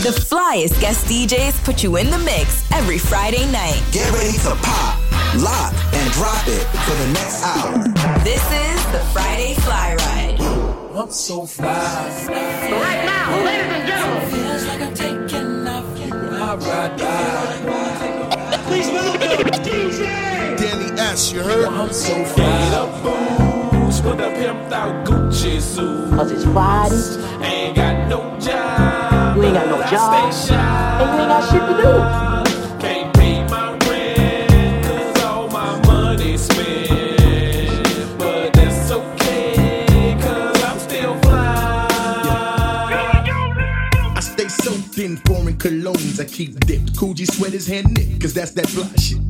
The flyest guest DJs put you in the mix every Friday night. Get ready to pop, lock, and drop it for the next hour. This is the Friday Fly Ride. I'm so fly. Right now, ladies and gentlemen. Feels like I'm taking off you. I ride by. Please welcome DJ Danny S. You heard? I'm so fly. Up with a pimped out Gucci suit. Cause it's Friday. Ain't got no job. You ain't got no I job. Stay shy. And you ain't got shit to do. Can't pay my rent, all my money spent. But that's okay, I'm still fly. I stay soaked in foreign colognes. I keep dipped. Coogi sweaters hand knit, cause that's that fly shit.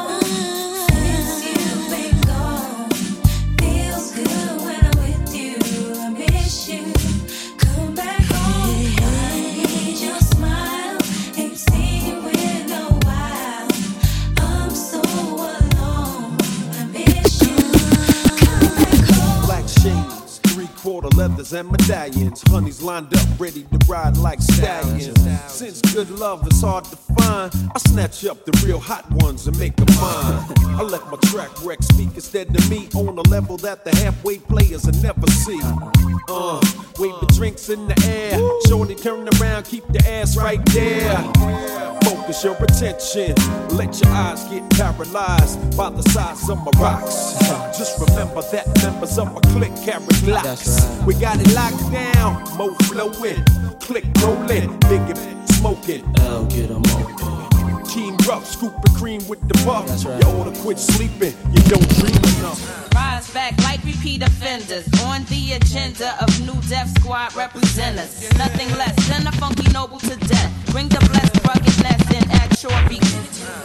leathers and medallions. Honeys lined up, ready to ride like stallions. Since good love is hard to find, I snatch up the real hot ones and make them mine. I let my track wreck speak instead of me on a level that the halfway players will never see. Uh, wave the drinks in the air. Shorty turn around, keep the ass right there. Focus your attention. Let your eyes get paralyzed by the size of my rocks. Just remember that members of my clique carry locks. We got it locked down. Mo flowing, click rolling, big smoking. I'll get them open. Team rough, scooping cream with the buff. You oughta quit sleeping. You don't dream enough. Rise back like repeat offenders on the agenda of new Death Squad representatives. Nothing less than a funky noble to death. Bring the blessed ruggedness and act your.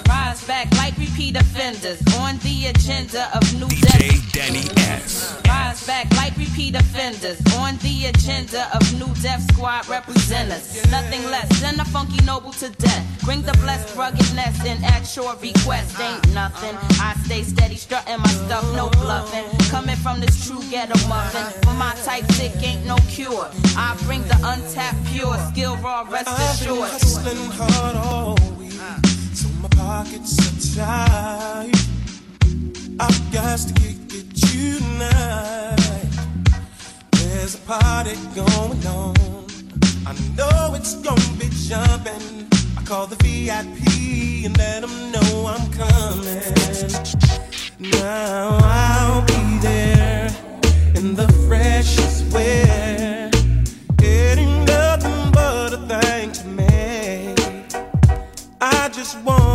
Rise back like repeat offenders on the agenda of new Death DJ Danny S. Rise back like repeat offenders on the agenda of new Death Squad representatives. Nothing less than a funky noble to death. Bring the blessed ruggedness and act your request. Ain't nothing. I stay steady, strutting my stuff, no bluffing. Coming from this true ghetto muffin. For my type sick ain't no cure. I bring the untapped pure skill raw, rest I've been assured. hustling hard all week, so my pockets are tight. I've got to get you tonight. There's a party going on. I know it's gonna be jumping. I call the VIP and let them know I'm coming. Now I'll be there in the freshest wear. It ain't nothing but a thing to me. I just wanna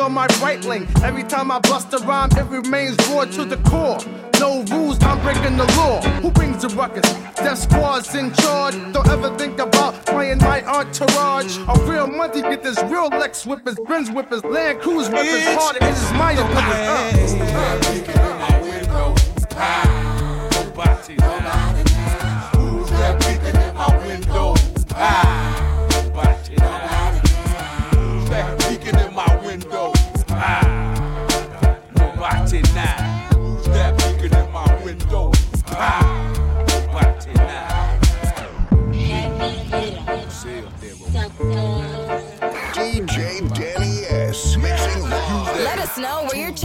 on my right link. Every time I bust a rhyme, it remains raw to the core. No rules, I'm breaking the law. Who brings the ruckus? Death squad's in charge. Don't ever think about playing my entourage. A real money get this real Lex whippers, Benz whippers, Land Cruise whippers. Hard it is my Who's that peeking in my window? Ah,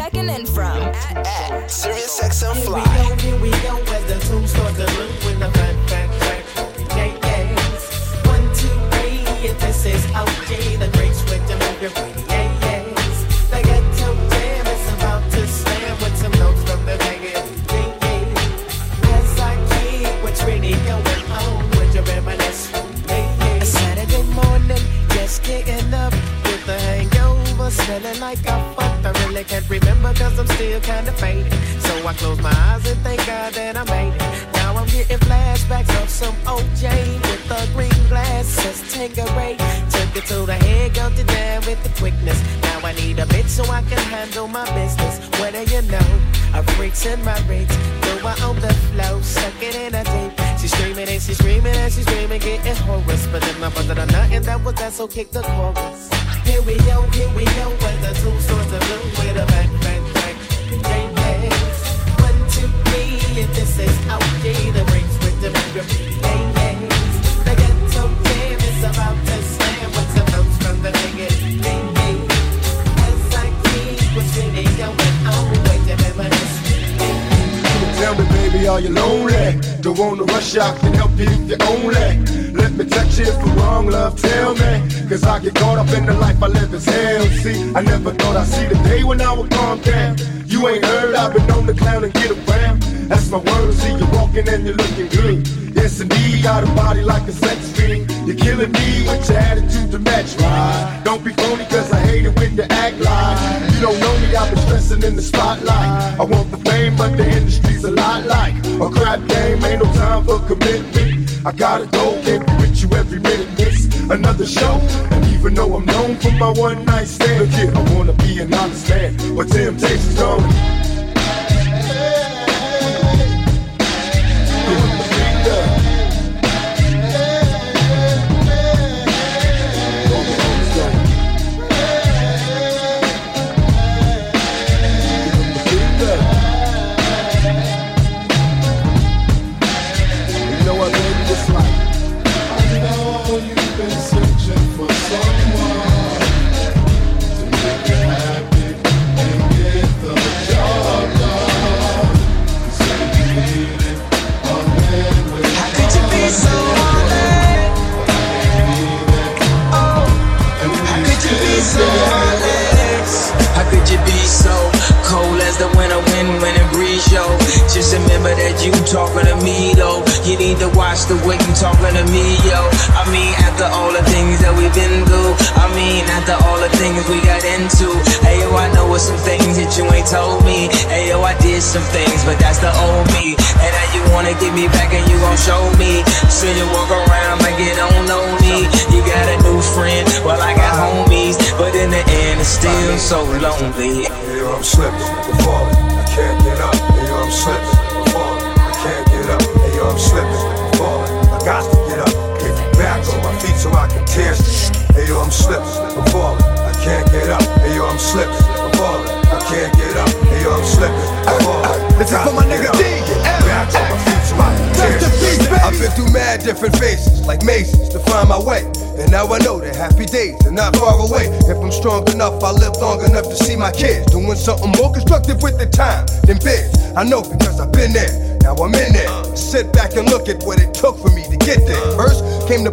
second and from at, at Sirius XM Fly. Here we go, here we go, as the tune starts to loop with the fun, fun, fun. Yeah, yeah. One, two, three, and this is OG, the great switch of your yeah, yeah. The ghetto jam is about to slam with some notes from the banging, yeah, yeah. As I keep what's really going on with your reminisce, yeah, yeah. A Saturday morning, just getting up with a hangover, smelling like a cause I'm still kinda faded. So I close my eyes and thank God that I made it. Now I'm getting flashbacks of some OJ with the green glasses. Tanqueray took it to the head, got it down with the quickness. Now I need a bitch so I can handle my business. What do you know? A freak's in my rings. Throw her on the flow, suck it in a deep. She's screaming and she's screaming and she's screaming, getting hoarse. But then my brother done nothing that was that, so kick the chorus. Here we go, here we go, with the two swords of blue with a bang, bang, bang. Bang, bang. One, two, three, and this is OJ, the breaks with the bang, bang, bang. The ghetto jam is about to slam with some notes from the nigga. Bang, bang. As I keep what's really going on, wait a minute. Tell me, baby, are you lonely? Don't wanna rush out, can help you if you're only. Touch you wrong, love, tell me. Cause I get caught up in the life I live as hell. See, I never thought I'd see the day when I would calm down. You ain't heard, I've been on the clown and get around. That's my word, see you walking and you're looking good. Yes, indeed, got a body like a sex fiend. You're killing me with your attitude to match right. Don't be phony, cause I hate it when you act like you don't know me. I've been stressing in the spotlight. I want the fame, but the industry's a lot like a crap game. Ain't no time for commitment. I gotta go, can't with you every minute. Miss another show, and even though I'm known for my one night stand, look here, I wanna be an honest man, but temptations come. You talking to me, though. You need to watch the way you talking to me, yo. I mean, after all the things that we've been through, I mean, after all the things we got into. Hey, yo, I know it's some things that you ain't told me. Hey, yo, I did some things, but that's the old me. And now you wanna get me back and you gon' show me. So you walk around like you don't know me. You got a new friend, well, I got homies. But in the end, it's still so lonely. Hey, I'm slipping, I'm falling, I can't get up. Hey, I'm slipping, I'm I can't up. Hey, I'm slipping, I'm falling, I got to get up. Get back on my feet so I can tear. Hey, yo, I'm slipping, I'm falling, I can't get up. Hey, yo, I'm slipping, I'm falling, I can't get up. Hey, yo, I'm slipping, I'm falling. This is for my nigga D. Back on my feet so I can tear. I've been through mad different phases, like mazes, to find my way. And now I know that happy days are not far away. If I'm strong enough, I'll live long enough to see my kids doing something more constructive with the time than biz. I know because I've been there. Now I'm in there. Sit back and look at what it took for me to get there. First came the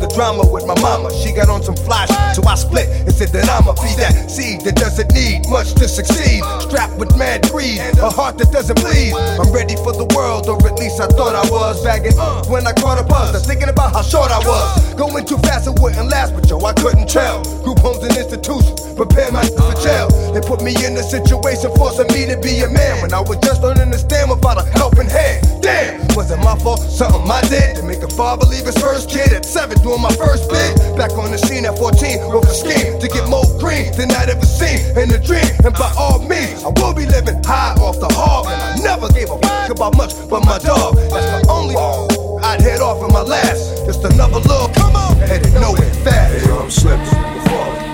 the drama with my mama. She got on some flash, so I split and said that I'ma be that seed that doesn't need much to succeed. Strapped with mad greed, a heart that doesn't bleed. I'm ready for the world, or at least I thought I was. Bagging when I caught a buzz, I'm thinking about how short I was. Going too fast, it wouldn't last, but yo, I couldn't tell. Group homes and institutions prepare my for jail. They put me in a situation forcing me to be a man when I was just learning to stand without a helping hand. Damn, was it my fault? Something I did to make a father leave his first kid at seven doing my first bit. Back on the scene at 14 with a scheme to get more green than I'd ever seen in a dream. And by all means, I will be living high off the hog. And I never gave a fuck about much but my dog. That's the only I'd head off in my last. Just another little come on, headed nowhere fast. Hey, I'm slipping, falling,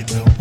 of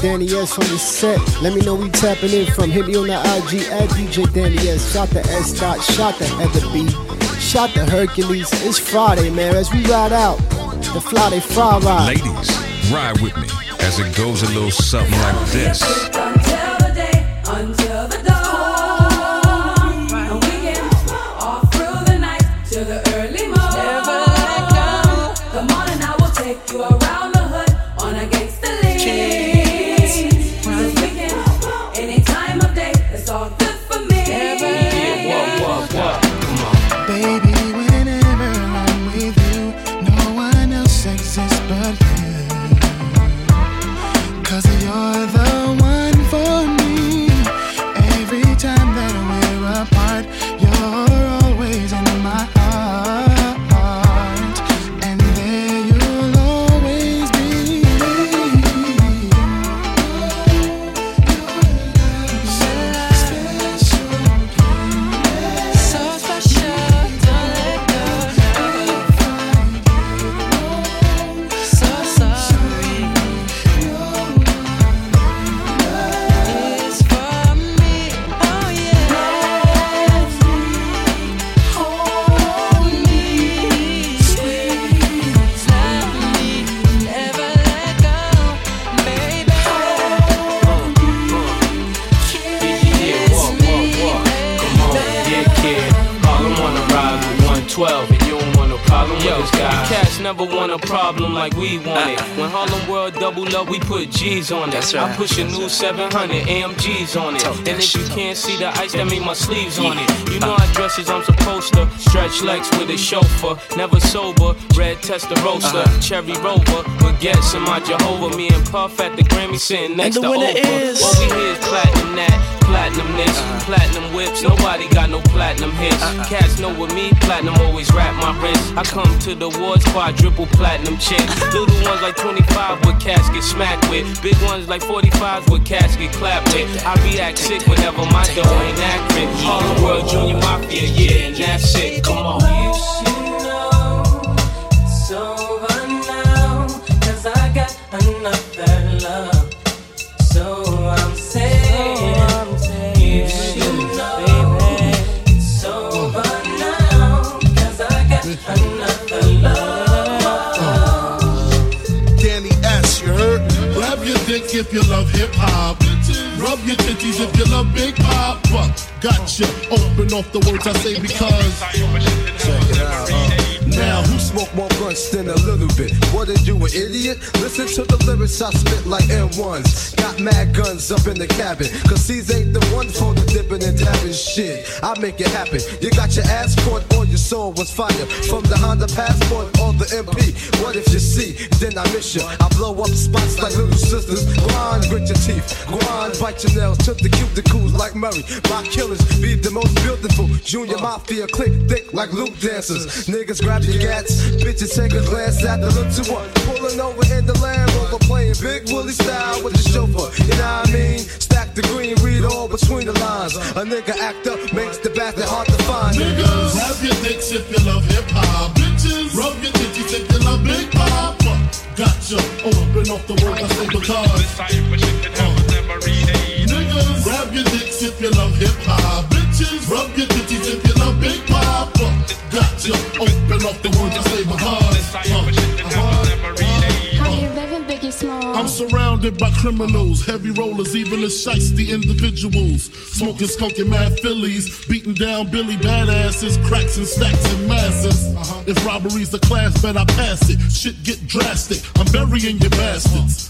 Danny S on the set. Let me know we tapping in from. Hit me on the IG at DJ Danny S. Shot the S dot, shot the Heather B, shot the Hercules. It's Friday, man. As we ride out, the Friday Fly ride. Ladies, ride with me as it goes a little something like this. G's on it. That's I right. push a new 700 AMGs on it. And if you can't see the ice, that mean my sleeves on it. You know I dress as I'm supposed to. Stretch legs with a chauffeur. Never sober. Red Testarossa. Cherry Rover. Baguettes in my Jehovah. Me and Puff at the Grammy sitting next the to winner Oprah. is- All we hear is platinum that. Platinum this, platinum whips, nobody got no platinum hits. Cats know with me, platinum always wrap my wrist. I come to the awards quadruple platinum chick. Little ones like 25 with casket smacked with. Big ones like 45s with casket clapped with. I be react sick whenever my dough ain't accurate. Harlem World Junior Mafia, yeah, and that's it. Come on. If you love hip hop. Rub your titties if you love Big Poppa. Gotcha. Open off the words I say because. Check it out. Uh, Now, who smoke more blunts than a little bit? What are you, an idiot? Listen to the lyrics I spit like M1s. Got mad guns up in the cabin. Cause these ain't the one for the dipping and dabbing shit. I make it happen. You got your ass caught or your soul was fire. From the Honda Passport or the MP. What if you see? Then I miss you. I blow up spots like little sisters. Grind, grit your teeth. Grind, bite your nails. Took the cuticles like Murray. My killers be the most beautiful. Junior Mafia click thick like Luke dancers. Niggas grab your gats. Bitches take a glance at the look to one. Pulling over in the Land Rover. Playing Big Willie style with the chauffeur. You know what I mean? Stack the green, read all between the lines. A nigga act up makes the bastard hard to find. Niggas, grab your dicks if you love hip hop. Bitches, rub your titties if you love Big Poppa. Gotcha. Open off the words I say because. Uh. Niggas, grab your dicks if you love hip hop. Bitches, rub your titties if you love Big Poppa. Gotcha. Open off the words I say because. Uh. I'm surrounded by criminals, heavy rollers, even the shiesty individuals. Smoking, skunking mad fillies, beating down Billy badasses, cracks and stacks and masses. If robbery's the class, bet I pass it. Shit get drastic, I'm burying your bastards.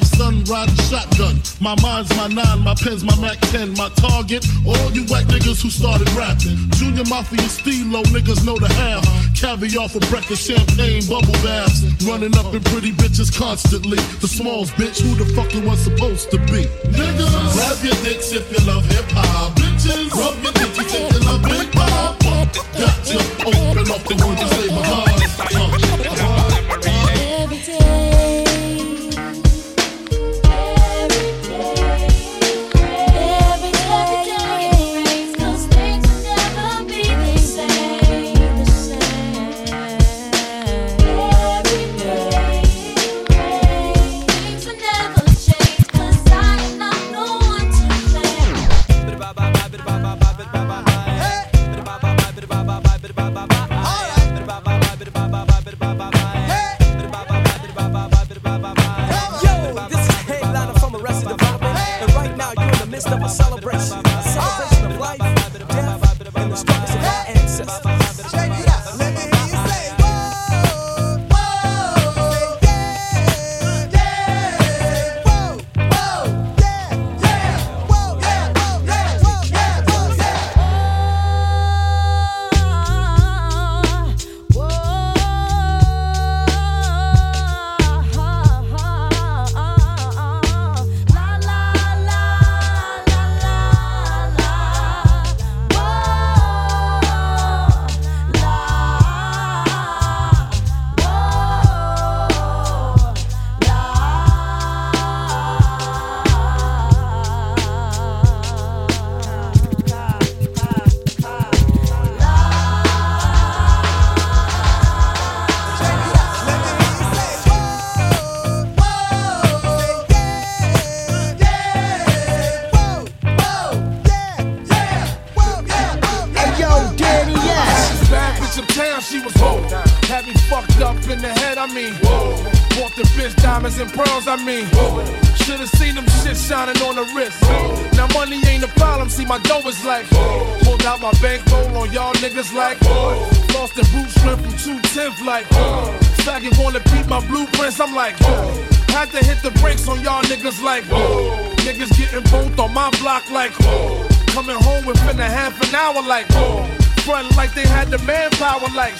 sun riding shotgun. My mind's my nine, my pen's my Mac 10. My target, all you whack niggas who started rapping. Junior Mafia Steelo, niggas know the half. Caviar for breakfast, champagne, bubble baths. Running up in pretty bitches constantly. The smalls, bitch, who the fuck you was supposed to be? Niggas, grab your dicks if you love hip hop. Bitches, rub your dicks if you love Big Poppa. Gotcha, open up the words and say my and pearls, I mean. Should've seen them shit shining on the wrist. Now money ain't a problem, see my dough is like. Pulled out my bankroll on y'all niggas like. Lost the boot strip from 210th like. Faggot wanna beat my blueprints, I'm like. Had to hit the brakes on y'all niggas like. Niggas getting both on my block like. Coming home within a half an hour like. Front like they had the manpower like.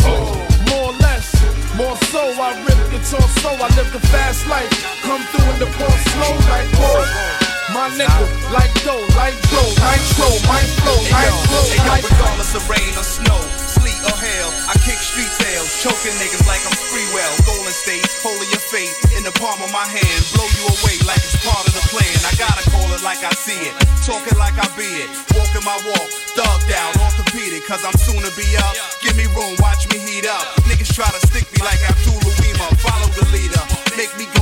More or less. More so, I rip the torso, I live the fast life. Come through in the pour slow like boy. My nigga, like dough, like dough, nitro, my flow, nitro, hey yo, regardless of rain or snow, sleet or hail, I kick street sales, choking niggas like I'm Sprewell. Golden State, holding your fate in the palm of my hand, blow you away like it's part of the plan. I gotta call it like I see it, talking like I be it, walking my walk, thugged out, orthopedic, cause I'm soon to be up. Give me room, watch me heat up. Niggas try to stick me like Abdul Uwima, follow the leader, make me go.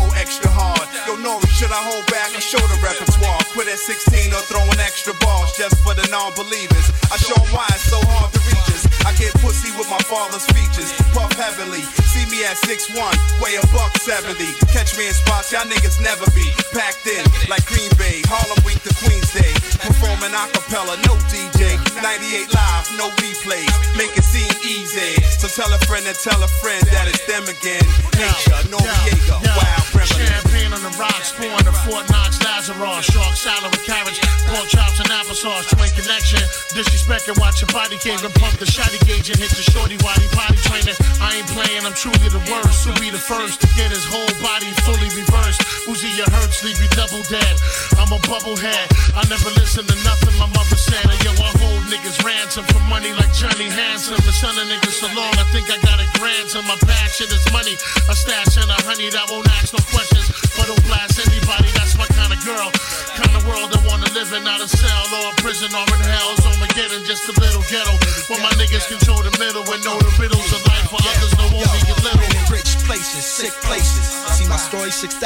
Yo, Nori, should I hold back or show the repertoire? Quit at 16 or throwing extra balls just for the non-believers. I show 'em why it's so hard to reach us. I get pussy with my father's features. Puff heavily. See me at 6'1, weigh a buck 70. Catch me in spots y'all niggas never be. Packed in like Green Bay, Harlem Week to Queens Day. Performing a cappella, no DJ. 98 live, no replays. Make it seem easy. So tell a friend and tell a friend that it's them again. Nature, Noreaga, wild criminal. Champagne on the rocks, pouring the Fort Knox Lazarus. Shark salad with carrots, pork chops and applesauce. Twin connection, disrespect and watch your body cave and pump the shotty gauge and hit the shorty waddy potty training. I ain't playing, I'm truly the worst. Who'll be the first to get his whole body fully reversed? Uzi your hurt, sleep, you double dead. I'm a bubblehead. I never listen to nothing my mother. And yo, I hold niggas ransom for money like Johnny Handsome. The son of niggas so long, I think I got a grandson. My passion is money. A stash and a honey that won't ask no questions. But don't blast anybody, that's my kind of girl. Kind of world I wanna live in, not a cell or a prison or in hell's Armageddon, just a little ghetto. Where my niggas control the middle and know the riddles of life, while others know only get little. Rich places, sick places. See my story, 6,666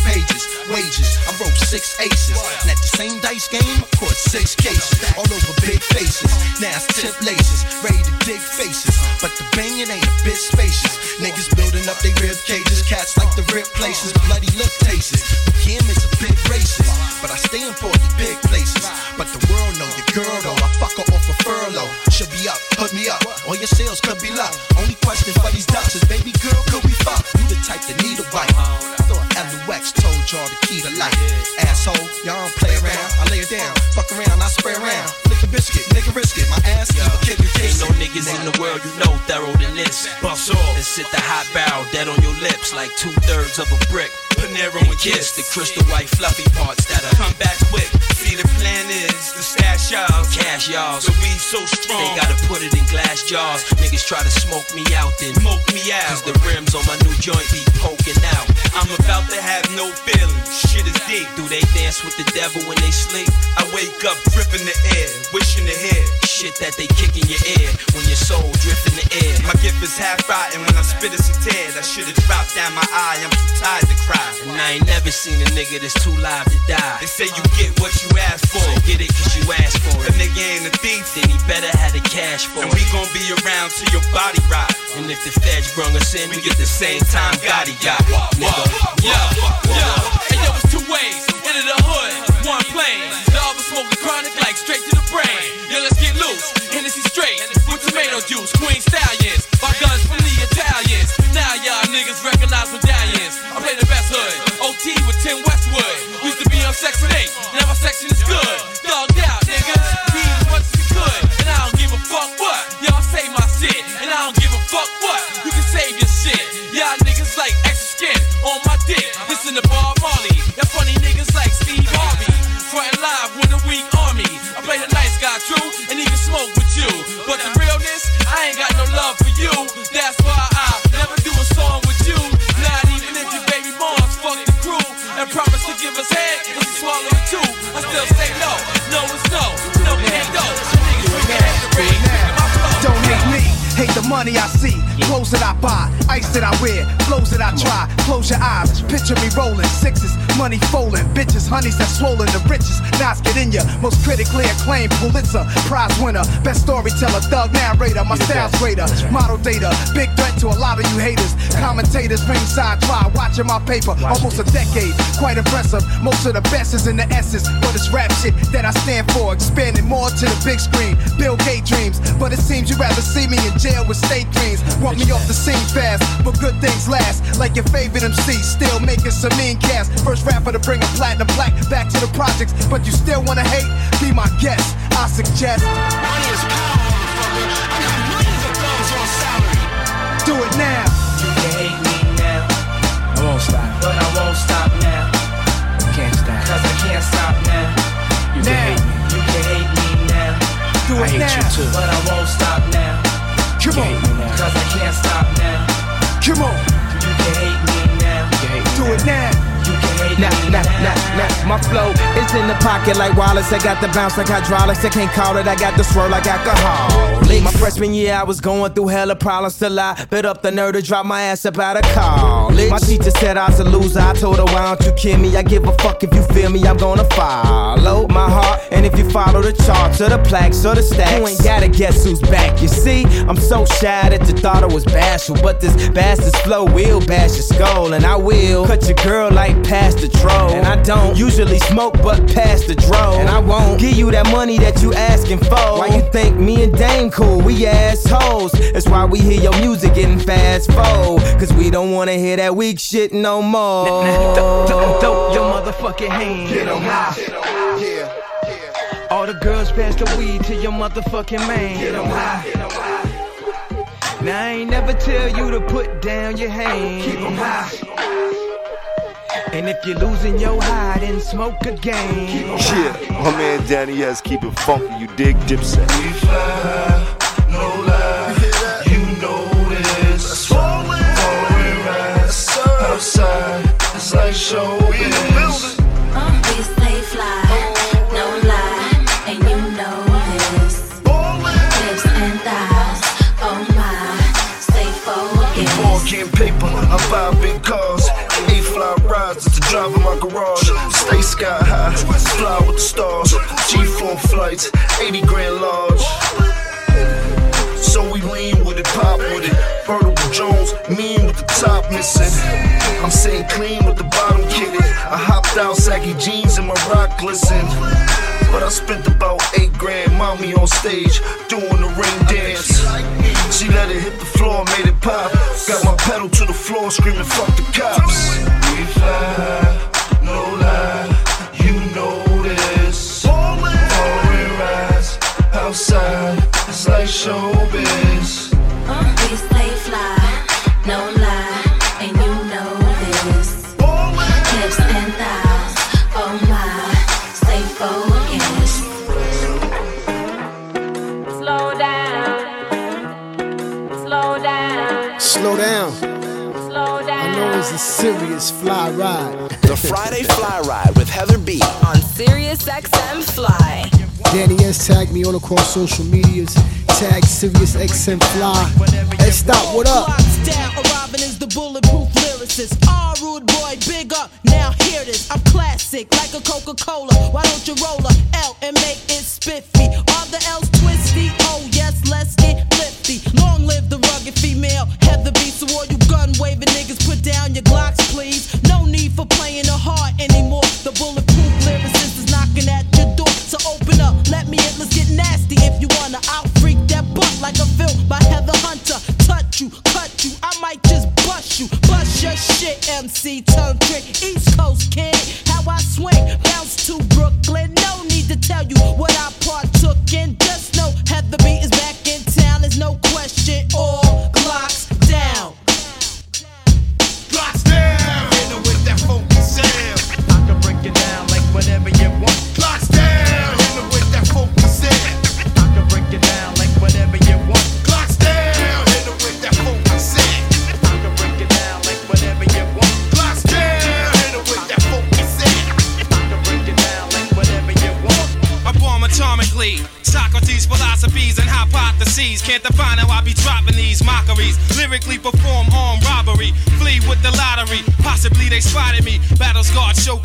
pages. Wages, I wrote six aces. And at the same dice game, I caught six cases. All over big faces. Now it's tip laces, ready to dig faces. But the banging ain't a bit spacious. Niggas building up they rib cages. Cats like the rip places, bloody lip tastes. Kim is a big racist. But I stand for the big places. But the world know your girl though. I fuck her off a furlough. Should be up, hook me up. All your sales could be luck. Only question for these ducks is, baby girl, could we fuck? You the type that need a wife. I told y'all the key to life. Asshole, y'all don't play around. I lay it down, fuck around, I spray around. Lick a biscuit, nigga risk it. My ass, kick a kiss. Ain't no niggas in the world you know thorough than this. Bust off and sit the hot barrel dead on your lips like two thirds of a brick. Panero and kiss the crystal white fluffy parts that'll come back quick. See the plan is to stash y'all, cash y'all. So we so strong, they gotta put it in glass jars. Niggas try to smoke me out, then smoke me out. Cause the rims on my new joint be poking out. I'm about to have no feelings. Shit is deep. Do they dance with the devil when they sleep? I wake up dripping the air, wishing to hear shit that they kick in your ear when your soul drift in the air. My gift is half rotten when I spit it's a tear. That shit is dropped down my eye. I'm too tired to cry. And I ain't never seen a nigga that's too live to die. They say you get what you ask for. So get it cause you asked for it. A nigga ain't a thief. Then he better have the cash for And it. we gon' be around till your body rot. And if the feds brung us in, We get the same time Gotti got. nigga. Yeah, yeah. And yo, it's two ways. Into the hood, one plane. The other smoking chronic like straight to the brain. Yo, let's get loose. Hennessy straight Foot Romano juice, queen style yes. My dudes really Italian. Now y'all niggas recognize the Italians. I play the best hood. OT with tomato money I see, clothes that I buy, ice that I wear, flows that I try. Close your eyes, picture me rolling sixes, money folding, bitches, honeys that swollen the richest. Knots get in ya, most critically acclaimed Pulitzer Prize winner, best storyteller, thug narrator. My style's greater, model data, big threat to a lot of you haters. Commentators ringside try watching my paper, almost a decade, quite impressive. Most of the best is in the essence, but it's rap shit that I stand for, expanding more to the big screen. Bill Gates dreams, but it seems you'd rather see me in jail with state dreams. Want me off the scene fast, but good things last. Like your favorite MC, still making some mean cast. First rapper to bring a platinum black back to the projects, but you still wanna hate? Be my guest, I suggest. Money is power, motherfucker. I got millions of dollars on salary. Do it now. You can hate me now, I won't stop. but I won't stop now. Can't stop. Cause I can't stop now. You can hate me. You can hate me now. Do it I hate now. you too. But I won't stop now. Come on. Cause I can't stop now. Come on. You can hate me now. Do it now. You can hate Nah, me nah, now. nah, nah. My flow is in the pocket like Wallace. I got the bounce like hydraulics. I can't call it. I got the swirl like alcohol. My freshman year, I was going through hella problems till I bit up the nerve to drop my ass up out of My teacher said I was a loser. I told her, why don't you kill me? I give a fuck if you feel me. I'm gonna follow my heart. And if you follow the charts or the plaques or the stacks, you ain't gotta guess who's back. You see, I'm so shy that you thought I was bashful. But this bastard's flow will bash your skull. And I will cut your girl like past the troll. And I don't usually smoke, but past the dro. And I won't give you that money that you asking for. Why you think me and Dame cool? We assholes. That's why we hear your music getting fast forward. Cause we don't wanna hear that weak shit no more. Throw your motherfucking hands. Get 'em high. All the girls pass the weed to your motherfucking man. Get 'em high. Now I ain't never tell you to put down your hands. Keep 'em high. And if you're losing your high, then smoke again. Yeah, my man Danny S. keep it funky, you dig Dipset. We fly, It's like showbiz. We stay fly, no lie, and you know this. Hips and thighs, oh my, stay focused. Walking paper, I buy big cars. A fly rides to drive in my garage. Stay sky high, fly with the stars. G4 flights, 80 grand large. So we lean with it, pop with it. Vertical Jones, mean with the top missing. I'm sitting clean with the bottom kitted. Out, saggy jeans and my rock glisten. But I spent about eight grand, mommy on stage, doing the ring dance. She let it hit the floor, made it pop. Got my pedal to the floor, screaming, fuck the cops. We fly, no lie, you know this. Foreign rides outside, it's like showbiz. We down. Slow down. I know it's a serious fly ride. The Friday Fly Ride with Heather B. On Sirius XM Fly. Danny S tagged me all across social medias. Tag Sirius XM Fly. Hey, stop, what up? Arriving is the bulletproof lyricist. Ah, rude boy, big up. Now hear this. I'm classic, like a Coca-Cola. Why don't you roll a L and make it spiffy? Are the L's twisty? Oh yes, let's get lifty. Long live the rugged female. Heather B. So all you gun waving niggas, put down your Glocks, please. No need for playing the heart anymore. The bulletproof by Heather Hunter. Touch you, cut you, I might just bust you. Bust your shit, MC tongue trick. East Coast kid, how I swing. Bounce to Brooklyn. No need to tell you what I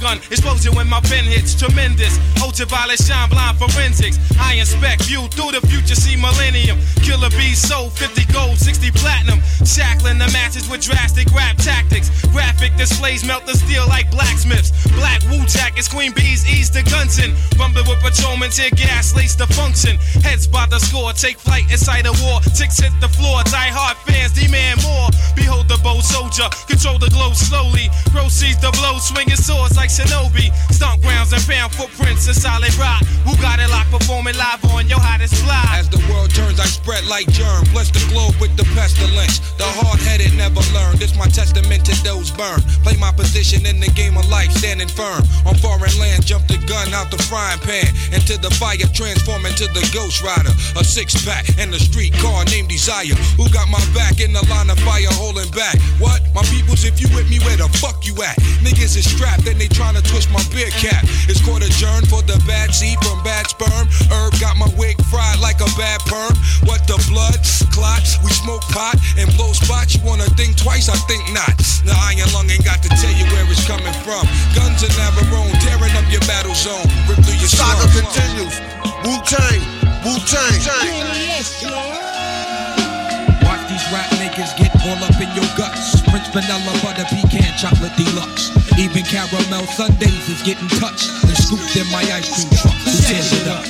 scarred shogun, Tremendous. Ultraviolet shine blind forensics. I inspect, view through the future, see millennium. Killer bees sold 50 gold, 60 platinum. Shackling the matches with drastic rap tactics. Graphic displays melt the steel like blacksmiths. Black Wu jackets, queen bees ease the guns in. Rumble with patrolmen, tear gas, lace the function. Heads by the score, take flight inside a war. Ticks hit the floor, die hard fans demand more. Behold the bold soldier, control the glow slowly. Proceeds the blow, swinging swords like shinobi. Stomp grounds and pound footprints in solid rock. Who got it locked, performing live on your hottest fly. As the world turns, I spread like germ. Bless the globe with the pestilence. The hard headed never learn. This my testament to those burned. Play my position in the game of life, standing firm. On foreign land, jump the gun out the frying pan. Into the fire, transform into the ghost rider. A six pack and a street car named Desire. Who got my back in the line of fire holding back? What? My peoples, if you with me, where the fuck you at? Niggas is strapped and they tryna twist my beer cap. It's court adjourned for the bad seed from bad sperm. Herb got my wig fried like a bad perm. What the blood? Clots. We smoke pot and blow spots. You wanna think twice? I think not. The iron lung ain't got to tell you where it's coming from. Guns in Navarone, tearing up your battle zone. Rip through your Saga slums. continues. Wu Tang, Wu Tang. These rap niggas get all up in your guts. Prince vanilla, butter, pecan, chocolate deluxe. Even caramel sundaes is getting touched and scooped in my ice cream truck. Who tears it up?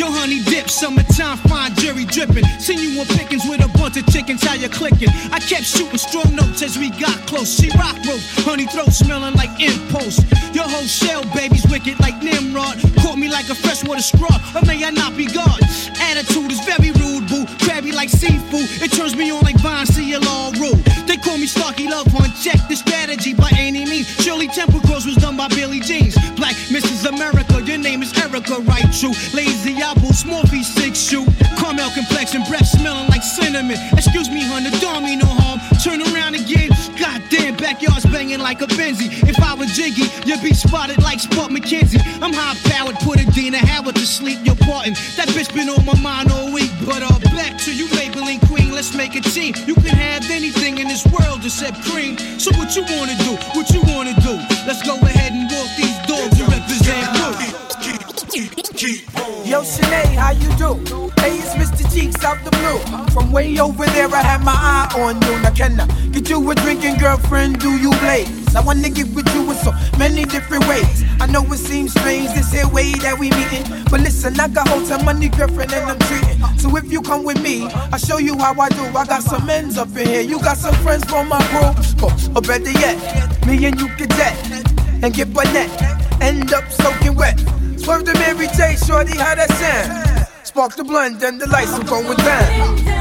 Yo, honey dip, summertime, fine jury dripping. Seen you on pickings with a bunch of chickens, how you clicking? I kept shooting strong notes as we got close. She rock rope, honey throat smelling like impulse. Your whole shell, baby's wicked like Nimrod. Caught me like a freshwater straw, or may I not be God? Attitude is very rude. Crabby like seafood, it turns me on like Vine, see all rude. They call me Starkey Love Hunt, check the strategy by any means. Shirley Temple Cross was done by Billy Jeans. Black Mrs. America, your name is Erica, right? True. Lazy apple, small six shoe. Caramel complexion, breath smelling like cinnamon. Excuse me, hun, the dog me no harm. Turn around again. Goddamn, backyard's banging like a Benzie. If I was Jiggy, you'd be spotted like Spot McKenzie. I'm high powered, put a Dina Howard to sleep. You're parting. That bitch been on my mind all week. But uh, back to you, labeling queen. Let's make a team. You can have anything in this world except cream. So what you wanna do? What you wanna do? Let's go ahead and walk these Blue. Yo, Sinead, how you do? Hey, it's Mr. Cheeks out the blue. From way over there, I had my eye on you. Now, can I get you a drinking girlfriend? Do you blaze? I wanna get with you in so many different ways. I know it seems strange, this here way that we meeting. But listen, I got of money girlfriend and I'm treating. So if you come with me, I'll show you how I do. I got some ends up in here. You got some friends from my group. Oh, or better yet, me and you could jet and get Burnett. End up soaking wet. Swerve the Mary J, shorty, how that sound? Spark the blunt, then the lights are going down.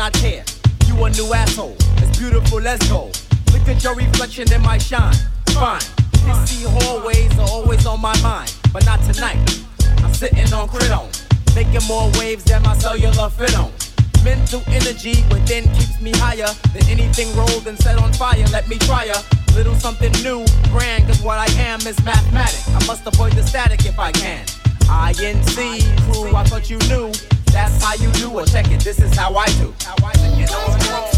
I tear. You a new asshole. It's beautiful, let's go. Look at your reflection in my shine. Fine. Pissy hallways are always on my mind. But not tonight. I'm sitting on Cridon. Making more waves than my cellular fit on. Mental energy within keeps me higher than anything rolled and set on fire. Let me try a little something new, grand, cause what I am is mathematic. I must avoid the static if I can. INC crew, I thought you knew. That's how you do it. Check it, this is how I do. So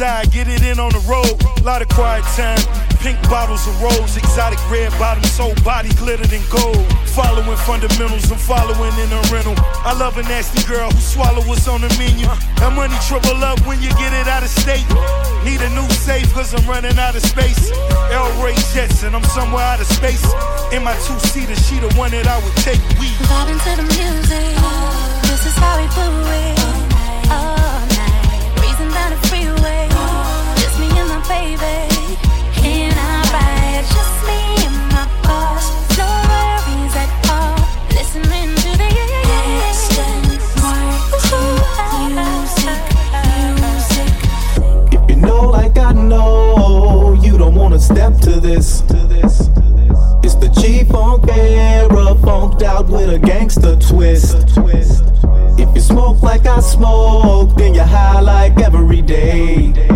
aside, get it in on the road. Lot of quiet time, pink bottles of rose, exotic red bottoms, soul body glittered in gold. Following fundamentals, I'm following in a rental. I love a nasty girl who swallow what's on the menu. That money triple up when you get it out of state. Need a new safe, cause I'm running out of space. L Ray Jetson, I'm somewhere out of space. In my two seater, she the one that I would take. We Vibing to the music. This is how we do it. All step to this. It's the G Funk era, funked out with a gangster twist. If you smoke like I smoke, then you're high like every day.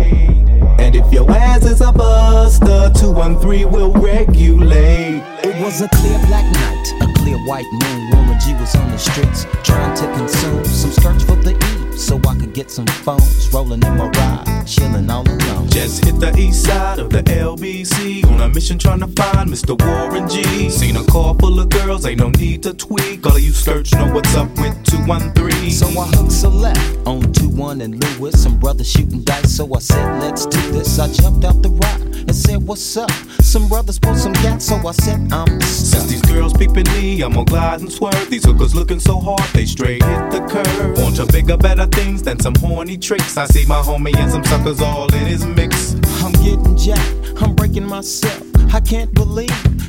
If your ass is a buster, 213 will regulate. It was a clear black night, clear white moon. Warren G was on the streets trying to consume some skirts for the E, so I could get some phones rolling in my ride, chilling all alone. Just hit the east side of the LBC on a mission trying to find Mr. Warren G. Seen a car full of girls, ain't no need to tweak. All of you skirts know what's up with 213. So I hooked select on 2-1 and Lewis. Some brothers shooting dice, so I said, let's do this. I jumped out the ride and said, what's up? Some brothers pulled some gas, so I said, I'm Since these girls peeping me, I'm gonna glide and swerve. These hookers looking so hard, they straight hit the curve. Want to bigger, better things than some horny tricks. I see my homie and some suckers all in his mix. I'm getting jacked, I'm breaking myself. I can't believe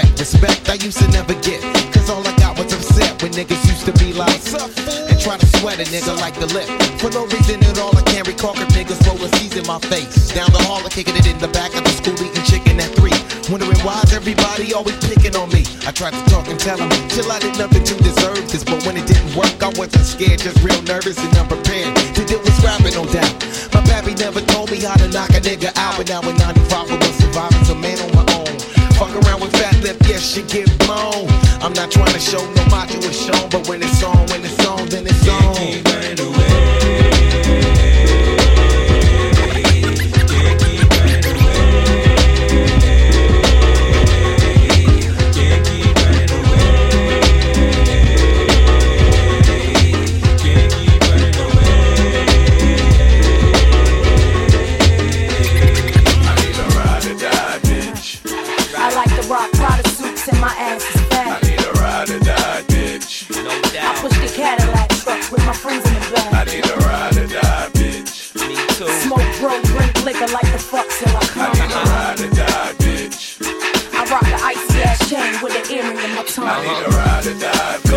to. Respect I used to never get, cause all I got was upset when niggas used to be like, and try to sweat a nigga like the lip. For no reason at all, I can't recall if niggas roll a C's in my face. Down the hall, I'm kicking it in the back of the school, eating chicken at three. Wondering why's everybody always picking on me. I tried to talk and tell them, chill, I did nothing to deserve this. But when it didn't work, I wasn't scared, just real nervous and unprepared. To deal with scrapping, no doubt. My pappy never told me how to knock a nigga out, but now in 95, I was surviving, a man on my own. Fuck around with fat lip, yes, she get blown. I'm not trying to show no macho is shown, but when it's on, when it's on, then it's on. I ride die,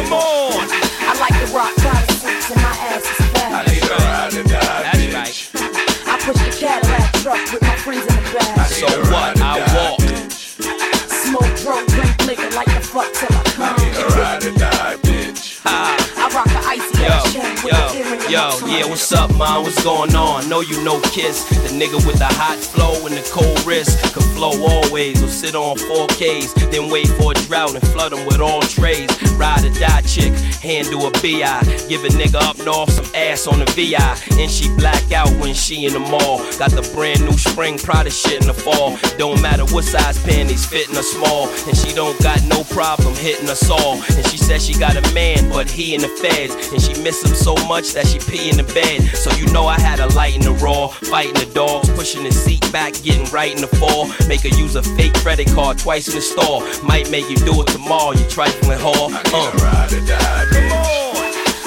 Yo, yeah, what's up, man? What's going on? Know you know Kiss, the nigga with the hot flow and the cold wrist. Could flow always, or sit on 4Ks, then wait for a drought and flood them with all trays. Ride or die chick, handle a BI. Give a nigga up north some ass on the VI. And she black out when she in the mall. Got the brand new spring Prada shit in the fall. Don't matter what size panties, fitting her small. And she don't got no problem hitting us all. And she said she got a man, but he in the feds. And she miss him so much that she pee in the bed. So you know I had a light in the raw, fighting the dogs, pushing the seat back, getting right in the fall. Make her use a fake credit card twice in the store. Might make you do it tomorrow, you trifling whore. Uh.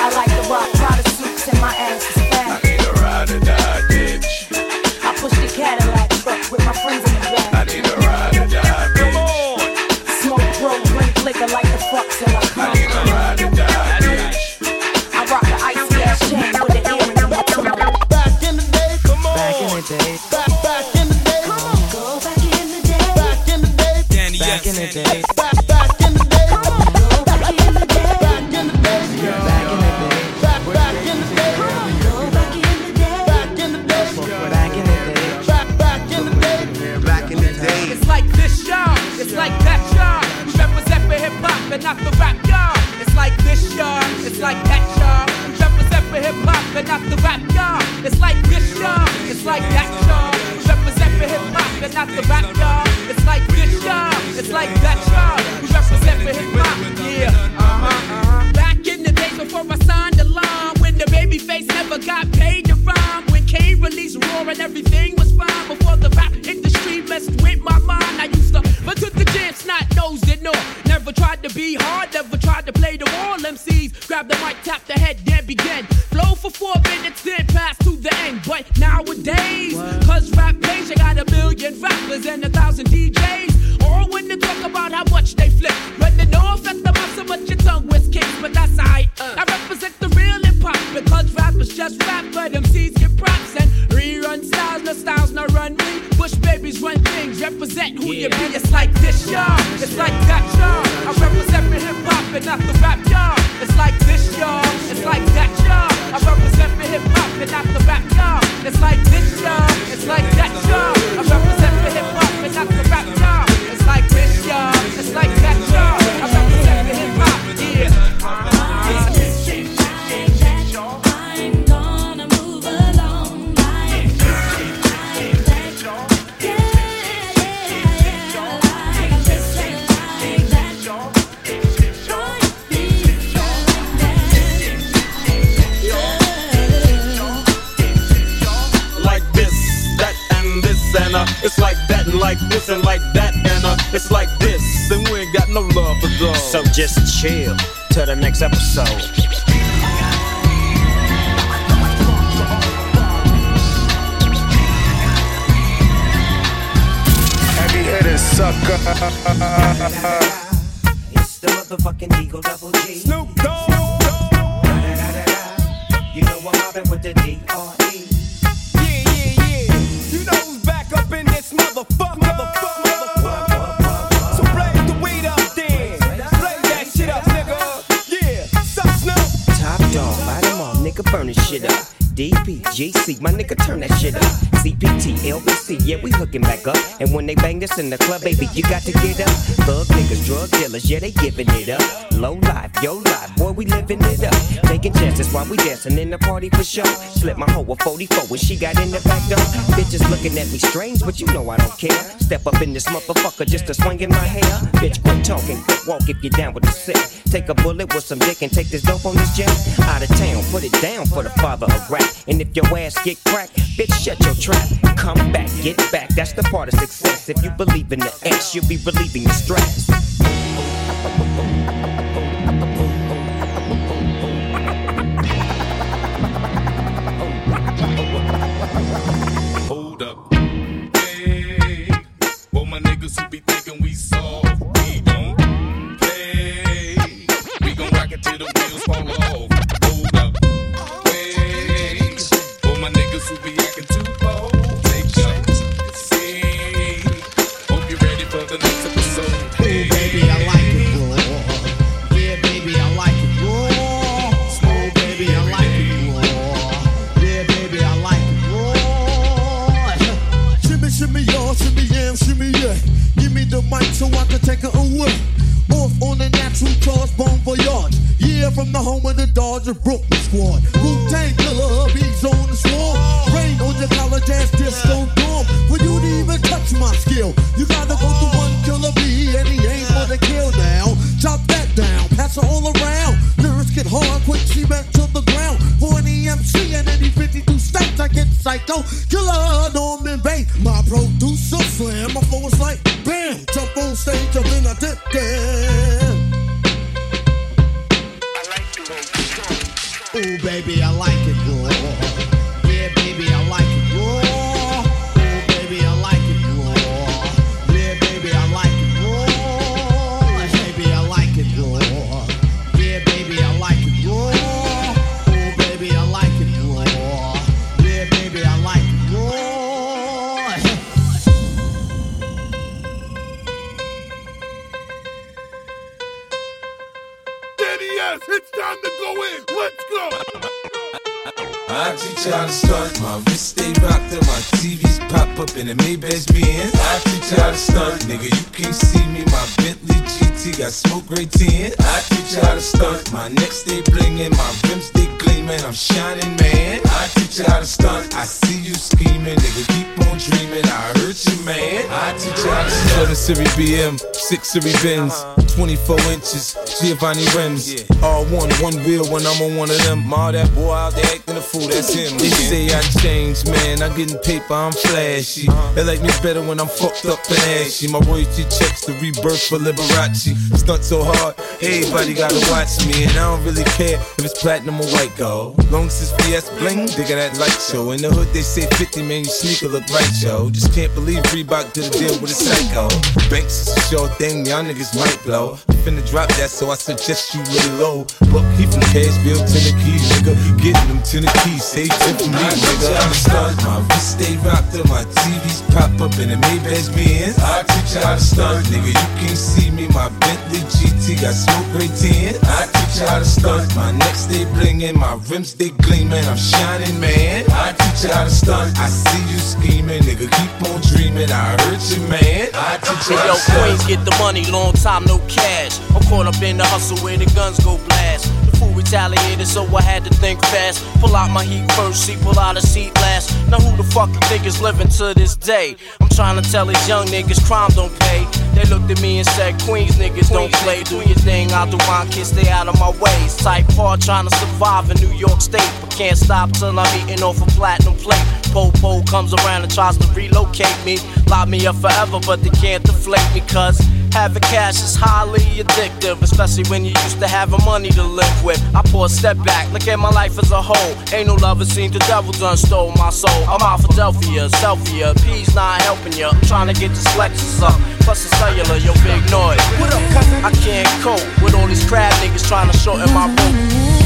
I like the rock Prada suits and my ass not the rap, y'all. It's like this, y'all. It's like that, y'all. We represent for hip hop and not the rap, y'all. It's like this, y'all. It's like that, y'all. We represent for hip hop, yeah. Uh-huh, uh-huh. Back in the days before I signed the line, when the baby face never got paid to rhyme, when Kane released Raw and everything was fine before the rap industry messed with my mind. I used to but took the chance, not nosed it, no. Never tried to be hard, never tried to play the wall. MCs grab the mic, tap the. Four minutes, then pass to the end. But nowadays, cause rap I got a million rappers and a thousand DJs. All when they talk about how much they flip. When the north at the muscle, but your tongue was kicked. But that's alright. Uh. I represent the real hip hop because rappers just rap, but MCs get props and rerun styles. No styles, no run me. Bush babies run things, represent who you be. It's like this, y'all. It's like that, y'all. I represent for hip hop and not the rap, y'all. It's like this, y'all. It's like that, y'all. I represent for hip hop and not the rap, y'all. It's like this, y'all. It's like that, y'all. I represent for hip hop and not the rap, that, like this, and like that, and uh, it's like this, and we ain't got no love for those. So just chill till the next episode. Heavy hitters sucker. It's the motherfucking Eagle Double G. Snoop Dogg. You know I'm mobbing with the D.R.E. shit up. DPGC, my nigga, turn that shit up. CPT, LBC, yeah, we hooking back up. And when they bang this in the club, baby, you got to get up. Thug niggas, drug dealers, yeah, they giving it up. Low life, yo life, boy, we living it up. Taking chances while we dancing in the party for sure. Slip my hoe a 44 when she got in the back door. Bitches looking at me strange, but you know I don't care. Step up in this motherfucker just to swing in my hair. Bitch, quit talking, walk if you're down with the sick. Take a bullet with some dick and take this dope on this jet. Out of town, put it down for the father of rap. And if your ass get cracked, bitch, shut your trap. Come back, get back, that's the part of success. If you believe in the ass, you'll be relieving your stress. How to start. My wrist stay rocked till my TVs pop up in the Maybach Benz. I how to start. Nigga, you can't see me. My Bentley GT got smoke great tin. I teach you how to start. My neck stay blingin', my rims stay gleaming. I'm shining, man. I teach you how to start. I see you scheming. Nigga, keep on dreaming. I hurt you, man. I teach you how to start. 7 Series BM, 6 Series Benz, uh-huh. 24 inches, Giovanni rims. All one, one wheel when I'm on one of them. Ma, that boy out there acting a fool, that's him. They say I changed, man. I'm getting paper, I'm flashy. Uh-huh. They like me better when I'm fucked up and ashy. My royalty checks the rebirth for Liberace. Stunt so hard, everybody gotta watch me. And I don't really care if it's platinum or white gold. Long as it's VS bling, they got that light show. In the hood, they say 50, man, sneaker look right, yo. Just can't believe Reebok did a deal with a psycho. Banks is a sure thing, y'all niggas might blow. I'm finna drop that, so I suggest you lay low. Look, he from Cashville, Tennessee, nigga. Getting them Tennessee, say tip for me, nigga. I teach you nigga. how to start. My wrist stay rocked till my TVs pop up in the Maybach Benz. I teach you how to start. Nigga, you can't see me. My Bentley GT got smoke great. I teach you how to start. My neck stay blingin', my rims stay gleaming. I'm shining, man. I teach you how to start. I see you scheming, nigga. Keep on dreaming. I hurt you, man. I teach you Hey, how yo, to start. Queens get the money, long time no cash. I'm caught up in the hustle where the guns go blast. Retaliated, so I had to think fast. Pull out my heat first, see, pull out a seat last. Now who the fuck you think is living to this day? I'm trying to tell these young niggas crime don't pay. They looked at me and said, Queens niggas don't play. Do your thing, I'll do mine, kid, stay out of my ways. Type hard trying to survive in New York State, but can't stop till I'm eating off a platinum plate. Popo comes around and tries to relocate me. Lock me up forever, but they can't deflate me, cuz having cash is highly addictive, especially when you used to having money to live with. I pull a step back, look at my life as a whole. Ain't no lover seen the devil done stole my soul. I'm out Philadelphia, selfie, P's not helping ya. I'm trying to get this Lexus up. plus a cellular, yo, big noise. What up, cousin? I can't cope with all these crab niggas trying to shorten my rope.